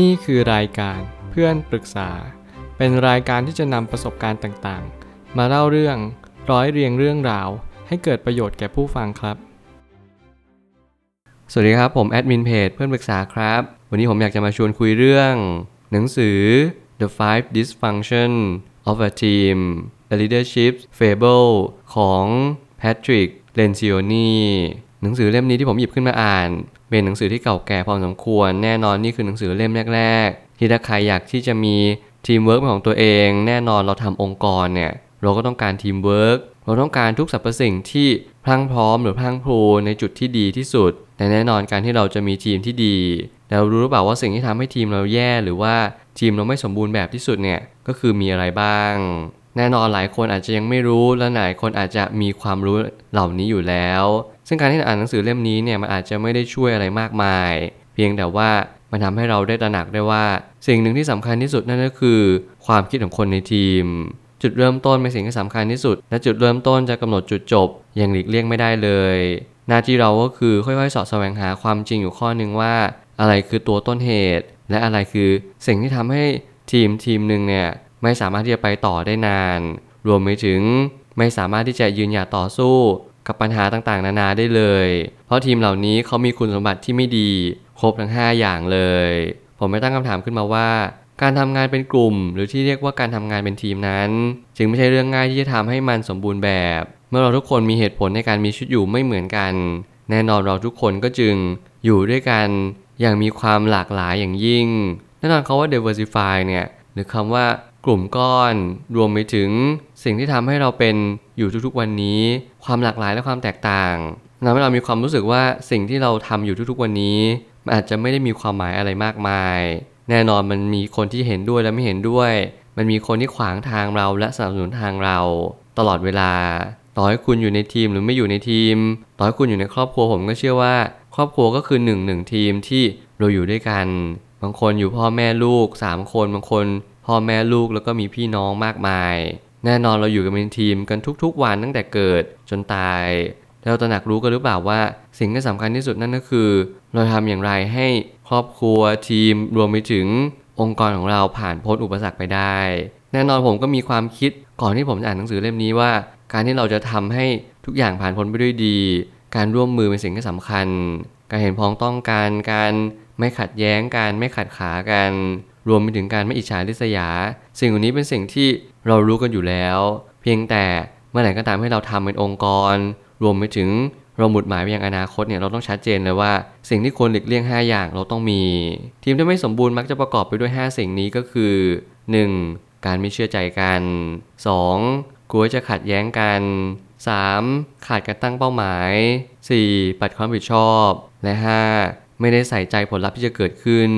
นี่คือรายการเพื่อนปรึกษา เป็นรายการที่จะนำประสบการณ์ต่างๆ มาเล่าเรื่องร้อยเรียงเรื่องราว ให้เกิดประโยชน์แก่ผู้ฟังครับ สวัสดีครับผมแอดมินเพจเพื่อนปรึกษาครับ วันนี้ผมอยากจะมาชวนคุยเรื่อง หนังสือ The Five Dysfunction of a Team The Leadership Fable ของ Patrick Lencioni หนังสือเล่มนี้ที่ผมหยิบขึ้นมาอ่าน เป็นหนังสือที่เก่าแก่พอสมควร แน่นอนนี่คือหนังสือเล่มแรก ๆ ที่ถ้าใครอยากที่จะมีทีมเวิร์กเป็นของตัวเอง แน่นอนเราทำองค์กรเนี่ยเราก็ต้องการทีมเวิร์กเราต้องการทุกสรรพสิ่งที่พรั่งพร้อมหรือพรั่งพรูในจุดที่ดีที่สุด แต่แน่นอนการที่เราจะมีทีมที่ดีเรารู้หรือเปล่าว่าสิ่งที่ทำให้ทีมเราแย่หรือว่าทีมเราไม่สมบูรณ์แบบที่สุดเนี่ยก็คือมีอะไรบ้าง แน่นอนหลายคนอาจจะยังไม่รู้และหลายคนอาจจะมีความรู้เหล่านี้อยู่แล้ว ซึ่งการที่อ่านหนังสือเล่มนี้เนี่ยมันอาจจะไม่ได้ช่วยอะไรมากมาย เพียงแต่ว่ามันทำให้เราได้ตระหนักได้ว่า สิ่งหนึ่งที่สำคัญที่สุดนั่นก็คือ ความคิดของคนในทีม จุดเริ่มต้นเป็นสิ่งที่สำคัญที่สุด และจุดเริ่มต้นจะกำหนดจุดจบ อย่างหลีกเลี่ยงไม่ได้เลย หน้าที่เราก็คือค่อยๆสอดแสวงหาความจริงอยู่ข้อหนึ่งว่า อะไรคือตัวต้นเหตุ และอะไรคือสิ่งที่ทำให้ทีมทีมหนึ่งเนี่ยไม่สามารถที่จะไปต่อได้นาน รวมไปถึงไม่สามารถที่จะยืนหยัดต่อสู้ กับปัญหาต่างๆ นานาได้เลย เพราะทีมเหล่านี้เขามีคุณสมบัติที่ไม่ดี ครบทั้ง 5 อย่างเลย ผมไม่ตั้งคำถามขึ้นมาว่า การทำงานเป็นกลุ่ม หรือที่เรียกว่าการทำงานเป็นทีมนั้น จึงไม่ใช่เรื่องง่ายที่จะทำให้มันสมบูรณ์แบบ เมื่อเราทุกคนมีเหตุผลในการมีชีวิตอยู่ไม่เหมือนกัน แน่นอนเราทุกคนก็จึงอยู่ด้วยกัน อย่างมีความหลากหลายอย่างยิ่งแน่นอนเขาว่า diversify เนี่ยหรือคำว่า กลุ่มก้อน รวมไปถึงสิ่งที่ทำให้เราเป็นอยู่ทุกๆวันนี้ ความหลากหลายและความแตกต่างทำให้เรามีความรู้สึกว่าสิ่งที่เราทำอยู่ทุกๆวันนี้มันอาจจะไม่ได้มีความหมายอะไรมากมาย แน่นอนมันมีคนที่เห็นด้วยและไม่เห็นด้วย มันมีคนที่ขวางทางเราและสนับสนุนทางเรา ตลอดเวลา ต่อให้คุณอยู่ในทีมหรือไม่อยู่ในทีม ต่อให้คุณอยู่ในครอบครัวผมก็เชื่อว่า ครอบครัวก็คือหนึ่งหนึ่งทีมที่เราอยู่ด้วยกัน บางคนอยู่พ่อแม่ลูก 3 คน บางคน พ่อแม่ลูกแล้วก็มีพี่น้องมากมาย แน่นอนเราอยู่กันเป็นทีมกันทุกๆ วันตั้งแต่เกิดจนตายเราตระหนักรู้กันหรือเปล่าว่า สิ่งที่สำคัญที่สุดนั่นก็คือ เราทำอย่างไรให้ครอบครัวทีมรวมไปถึงองค์กรของเราผ่านพ้นอุปสรรคไปได้ แน่นอนผมก็มีความคิดก่อนที่ผมจะอ่านหนังสือเล่มนี้ว่า การที่เราจะทำให้ทุกอย่างผ่านพ้นไปด้วยดี การร่วมมือเป็นสิ่งที่สำคัญ การเห็นพ้องต้องการการไม่ขัดแย้งกันไม่ขัดขากัน รวมไปถึงการไม่อิจฉาริษยา สิ่งเหล่านี้เป็นสิ่งที่เรารู้กันอยู่แล้ว เพียงแต่เมื่อไหร่ก็ตามให้เราทำเป็นองค์กร รวมไปถึงเราหมุดหมายไปยังอนาคตเนี่ยเราต้องชัดเจนเลยว่า สิ่งที่ควรหลีกเลี่ยง 5 อย่างเราต้องมี ทีมที่ไม่สมบูรณ์มักจะประกอบไปด้วย 5 สิ่งนี้ก็คือ 1. การไม่เชื่อใจกัน 2. กลัวจะขัดแย้งกัน 3. ขาดการตั้งเป้าหมาย 4. ปัดความผิดชอบ และ 5. ไม่ได้ใส่ใจผลลัพธ์ที่จะเกิดขึ้น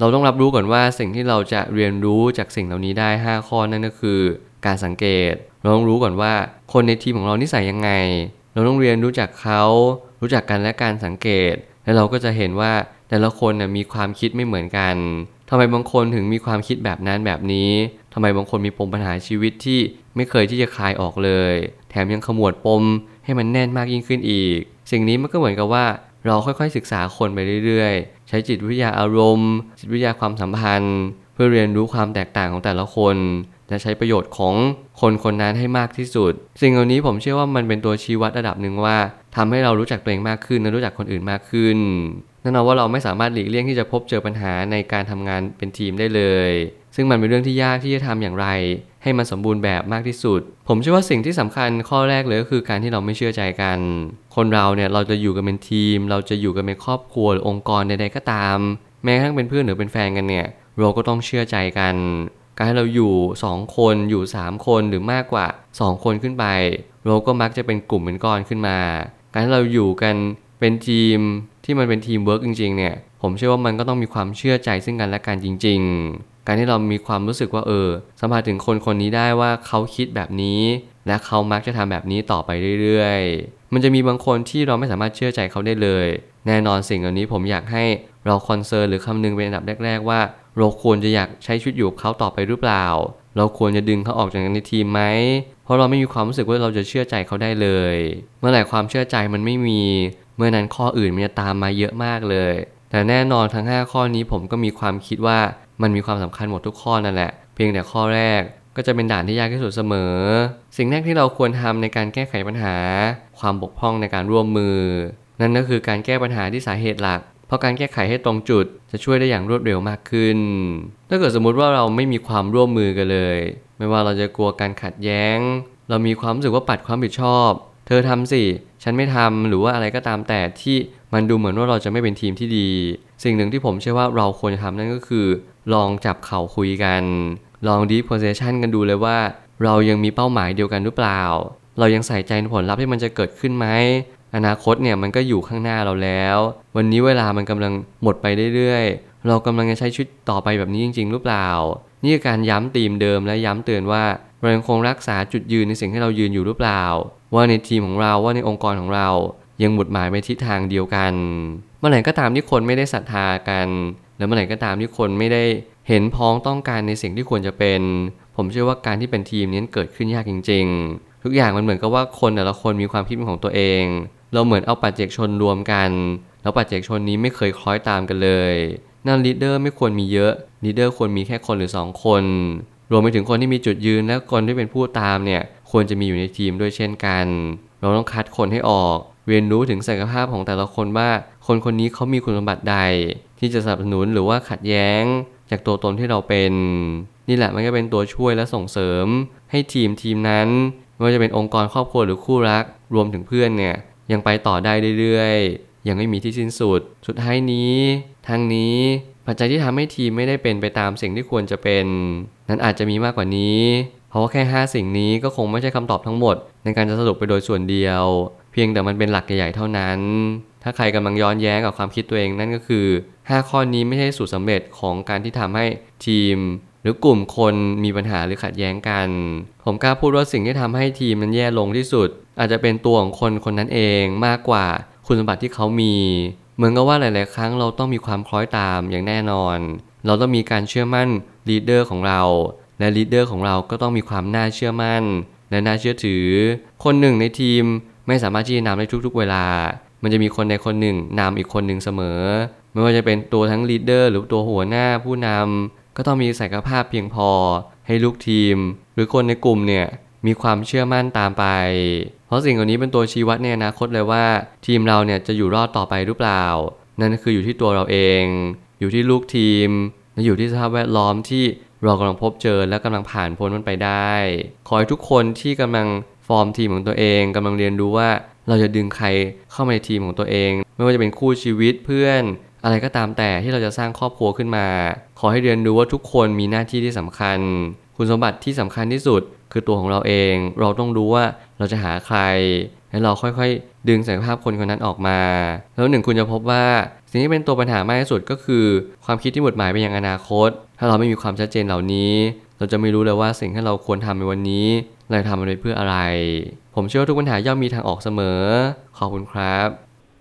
เราต้องรับรู้ก่อนว่าสิ่งที่เราจะเรียนรู้จากสิ่งเหล่านี้ได้ 5 ข้อนั่นก็คือ การสังเกต เราต้องรู้ก่อนว่าคนในทีมของเรานิสัยยังไง เราต้องเรียนรู้จักเขา รู้จักกันและการสังเกต แล้วเราก็จะเห็นว่าแต่ละคนนะมีความคิดไม่เหมือนกันทำไมบางคนถึงมีความคิดแบบนั้นแบบนี้ทำไมบางคนมีปมปัญหาชีวิตที่ไม่เคยที่จะคลายออกเลย แถมยังขมวดปมให้มันแน่นมากยิ่งขึ้นอีก สิ่งนี้มันก็เหมือนกับว่า เราค่อยๆศึกษาคนไปเรื่อยๆ ใช้จิตวิทยาอารมณ์ จิตวิทยาความสัมพันธ์ เพื่อเรียนรู้ความแตกต่างของแต่ละคน และใช้ประโยชน์ของคนคนนั้นให้มากที่สุด สิ่งเหล่านี้ผมเชื่อว่ามันเป็นตัวชี้วัดระดับหนึ่งว่าทำให้เรารู้จักตัวเองมากขึ้นและรู้จักคนอื่นมากขึ้นแน่นอนว่าเราไม่สามารถหลีกเลี่ยงที่จะพบเจอปัญหาในการทำงานเป็นทีมได้เลย ซึ่งมันเป็นเรื่องที่ยากที่จะทำอย่างไร ให้มันสมบูรณ์แบบมากที่สุด ผมเชื่อว่าสิ่งที่สำคัญข้อแรกเลยก็คือการที่เราไม่เชื่อใจกัน คนเราเนี่ยเราจะอยู่กันเป็นทีม เราจะอยู่กันเป็นครอบครัวหรือองค์กรใดๆก็ตาม แม้กระทั่งเป็นเพื่อนหรือเป็นแฟนกันเนี่ย เราก็ต้องเชื่อใจกัน การให้เราอยู่ 2 คนอยู่ 3 คนหรือมากกว่า 2 คนขึ้นไป เราก็มักจะเป็นกลุ่มเป็นก้อนขึ้นมา การที่เราอยู่กันเป็นทีมที่มันเป็นทีมเวิร์กจริงๆเนี่ยผมเชื่อว่ามันก็ต้องมีความเชื่อใจซึ่งกันและกันจริง ๆ การที่เรามีความรู้สึกว่าเออสัมผัสถึงคนคนนี้ได้ว่าเขาคิดแบบนี้ และเขามักจะทำแบบนี้ต่อไปเรื่อยๆ มันจะมีบางคนที่เราไม่สามารถเชื่อใจเขาได้เลย แน่นอนสิ่งเหล่านี้ผมอยากให้เรา concern หรือคำนึงเป็นอันดับแรก ๆ ว่าเราควรจะอยากใช้ชีวิตอยู่กับเขาต่อไปหรือเปล่า เราควรจะดึงเขาออกจากในทีมไหม เพราะเราไม่มีความรู้สึกว่าเราจะเชื่อใจเขาได้เลย เมื่อไหร่ความเชื่อใจมันไม่มี เมื่อนั้นข้ออื่นมันจะตามมาเยอะมากเลย แต่แน่นอนทั้ง 5 ข้อนี้ผมก็มีความคิดว่า มันมีความสำคัญหมดทุกข้อนั่นแหละ เพียงแต่ข้อแรกก็จะเป็นด่านที่ยากที่สุดเสมอ สิ่งแรกที่เราควรทำในการแก้ไขปัญหา ความบกพร่องในการร่วมมือ นั่นก็คือการแก้ปัญหาที่สาเหตุหลัก เพราะการแก้ไขให้ตรงจุดจะช่วยได้อย่างรวดเร็วมากขึ้น ถ้าเกิดสมมุติว่าเราไม่มีความร่วมมือกันเลย ไม่ว่าเราจะกลัวการขัดแย้ง เรามีความรู้สึกว่าปัดความผิดชอบ เธอทำสิ ฉันไม่ทำหรือว่าอะไรก็ตามแต่ที่มันดูเหมือนว่าเราจะไม่เป็นทีมที่ดี สิ่งหนึ่งที่ผมเชื่อว่าเราควรจะทำนั่นก็คือ ลองจับเข่าคุยกัน ลองดีพ o เซชันกันดูเลยว่า เรายังมีเป้าหมายเดียวกันหรือเปล่า เรายังใส่ใจในผลลัพธ์ที่มันจะเกิดขึ้นไหม อนาคตเนี่ยมันก็อยู่ข้างหน้าเราแล้ว วันนี้เวลามันกำลังหมดไปเรื่อยๆ เรากำลังจะใช้ชีวิตต่อไปแบบนี้จริง ๆ หรือเปล่า นี่คือการย้ำธีมเดิมและย้ำเตือนว่าเรายังคงรักษาจุดยืนในสิ่งที่เรายืนอยู่หรือเปล่า ว่าในทีมของเราว่าในองค์กรของเรายังหมุดหมายไปทิศทางเดียวกัน เมื่อไหร่ก็ตามที่คนไม่ได้ศรัทธากัน และเมื่อไหร่ก็ตามที่คนไม่ได้เห็นพ้องต้องการในสิ่งที่ควรจะเป็น ผมเชื่อว่าการที่เป็นทีมนี้เกิดขึ้นยากจริง ๆ ทุกอย่างมันเหมือนกับว่าคนแต่ละคนมีความคิดเป็นของตัวเอง เราเหมือนเอาปัจเจกชนรวมกัน แล้วปัจเจกชนนี้ไม่เคยคล้อยตามกันเลยนั่น leader ไม่ควรมีเยอะ leader ควรมีแค่คนหรือ 2 คน รวมไปถึงคนที่มีจุดยืนและคนที่เป็นผู้ตามเนี่ยควรจะมีอยู่ในทีมด้วยเช่นกัน เราต้องคัดคนให้ออก เรียนรู้ถึงศักยภาพของแต่ละคนว่า คนคนนี้เขามีคุณสมบัติใด ที่จะสนับสนุนหรือว่าขัดแย้ง จากตัวตนที่เราเป็น นี่แหละมันก็เป็นตัวช่วยและส่งเสริม ให้ทีมทีมนั้นไม่ว่าจะเป็นองค์กรครอบครัวหรือคู่รัก รวมถึงเพื่อนเนี่ยยังไปต่อได้เรื่อยๆ ยังไม่มีที่สิ้นสุด สุดท้ายนี้ทั้งนี้ปัจจัยที่ทำให้ทีมไม่ได้เป็นไปตามสิ่งที่ควรจะเป็น นั้นอาจจะมีมากกว่านี้ เพราะว่าแค่ 5 สิ่งนี้ก็คงไม่ใช่คำตอบทั้งหมด ในการจะสรุปไปโดยส่วนเดียว เพียงแต่มันเป็นหลักใหญ่ๆเท่านั้น ถ้าใครกำลังย้อนแย้งกับความคิดตัวเองนั่นก็คือ 5 ข้อนี้ไม่ใช่สูตรสำเร็จของการที่ทำให้ทีม หรือกลุ่มคนมีปัญหาหรือขัดแย้งกัน ผมกล้าพูดว่าสิ่งที่ทำให้ทีมมันแย่ลงที่สุด อาจจะเป็นตัวของคนคนนั้นเองมากกว่าคุณสมบัติที่เขามี เหมือนกับว่าหลาย ๆ ครั้งเราต้องมีความคล้อยตามอย่างแน่นอน เราต้องมีการเชื่อมั่น leader ของเรา และ leader ของเราก็ต้องมีความน่าเชื่อมั่นและน่าเชื่อถือ คนหนึ่งในทีมไม่สามารถที่จะนำได้ทุก ๆ เวลา มันจะมีคนใดคนหนึ่งนำอีกคนหนึ่งเสมอ ไม่ว่าจะเป็นตัวทั้งลีดเดอร์หรือตัวหัวหน้าผู้นำก็ต้องมีศักยภาพเพียงพอ ให้ลูกทีม หรือคนในกลุ่มเนี่ยมีความเชื่อมั่นตามไป เพราะสิ่งเหล่านี้เป็นตัวชี้วัดในอนาคตเลยว่า ทีมเราเนี่ยจะอยู่รอดต่อไปหรือเปล่า นั่นคืออยู่ที่ตัวเราเอง อยู่ที่ลูกทีมและอยู่ที่สภาพแวดล้อมที่เรากำลังพบเจอและกำลังผ่านพ้นมันไปได้ ขอให้ทุกคนที่กำลังฟอร์มทีมของตัวเองกำลังเรียนรู้ว่าเราจะดึงใครเข้ามาในทีมของตัวเอง ไม่ว่าจะเป็นคู่ชีวิตเพื่อน อะไรก็ตามแต่ที่เราจะสร้างครอบครัวขึ้นมา ขอให้เรียนรู้ว่าทุกคนมีหน้าที่ที่สำคัญ คุณสมบัติที่สำคัญที่สุด คือตัวของเราเอง เราต้องรู้ว่าเราจะหาใครและเราค่อยๆ ดึงศักยภาพคนคนนั้นออกมา แล้วหนึ่งคุณจะพบว่า สิ่งที่เป็นตัวปัญหามากที่สุดก็คือ ความคิดที่หมดหมายไปยังอนาคต ถ้าเราไม่มีความชัดเจนเหล่านี้ เราจะไม่รู้เลยว่าสิ่งที่เราควรทำในวันนี้เราทำมันไปเพื่ออะไร ผมเชื่อว่าทุกปัญหาย่อมมีทางออกเสมอ ขอบคุณครับ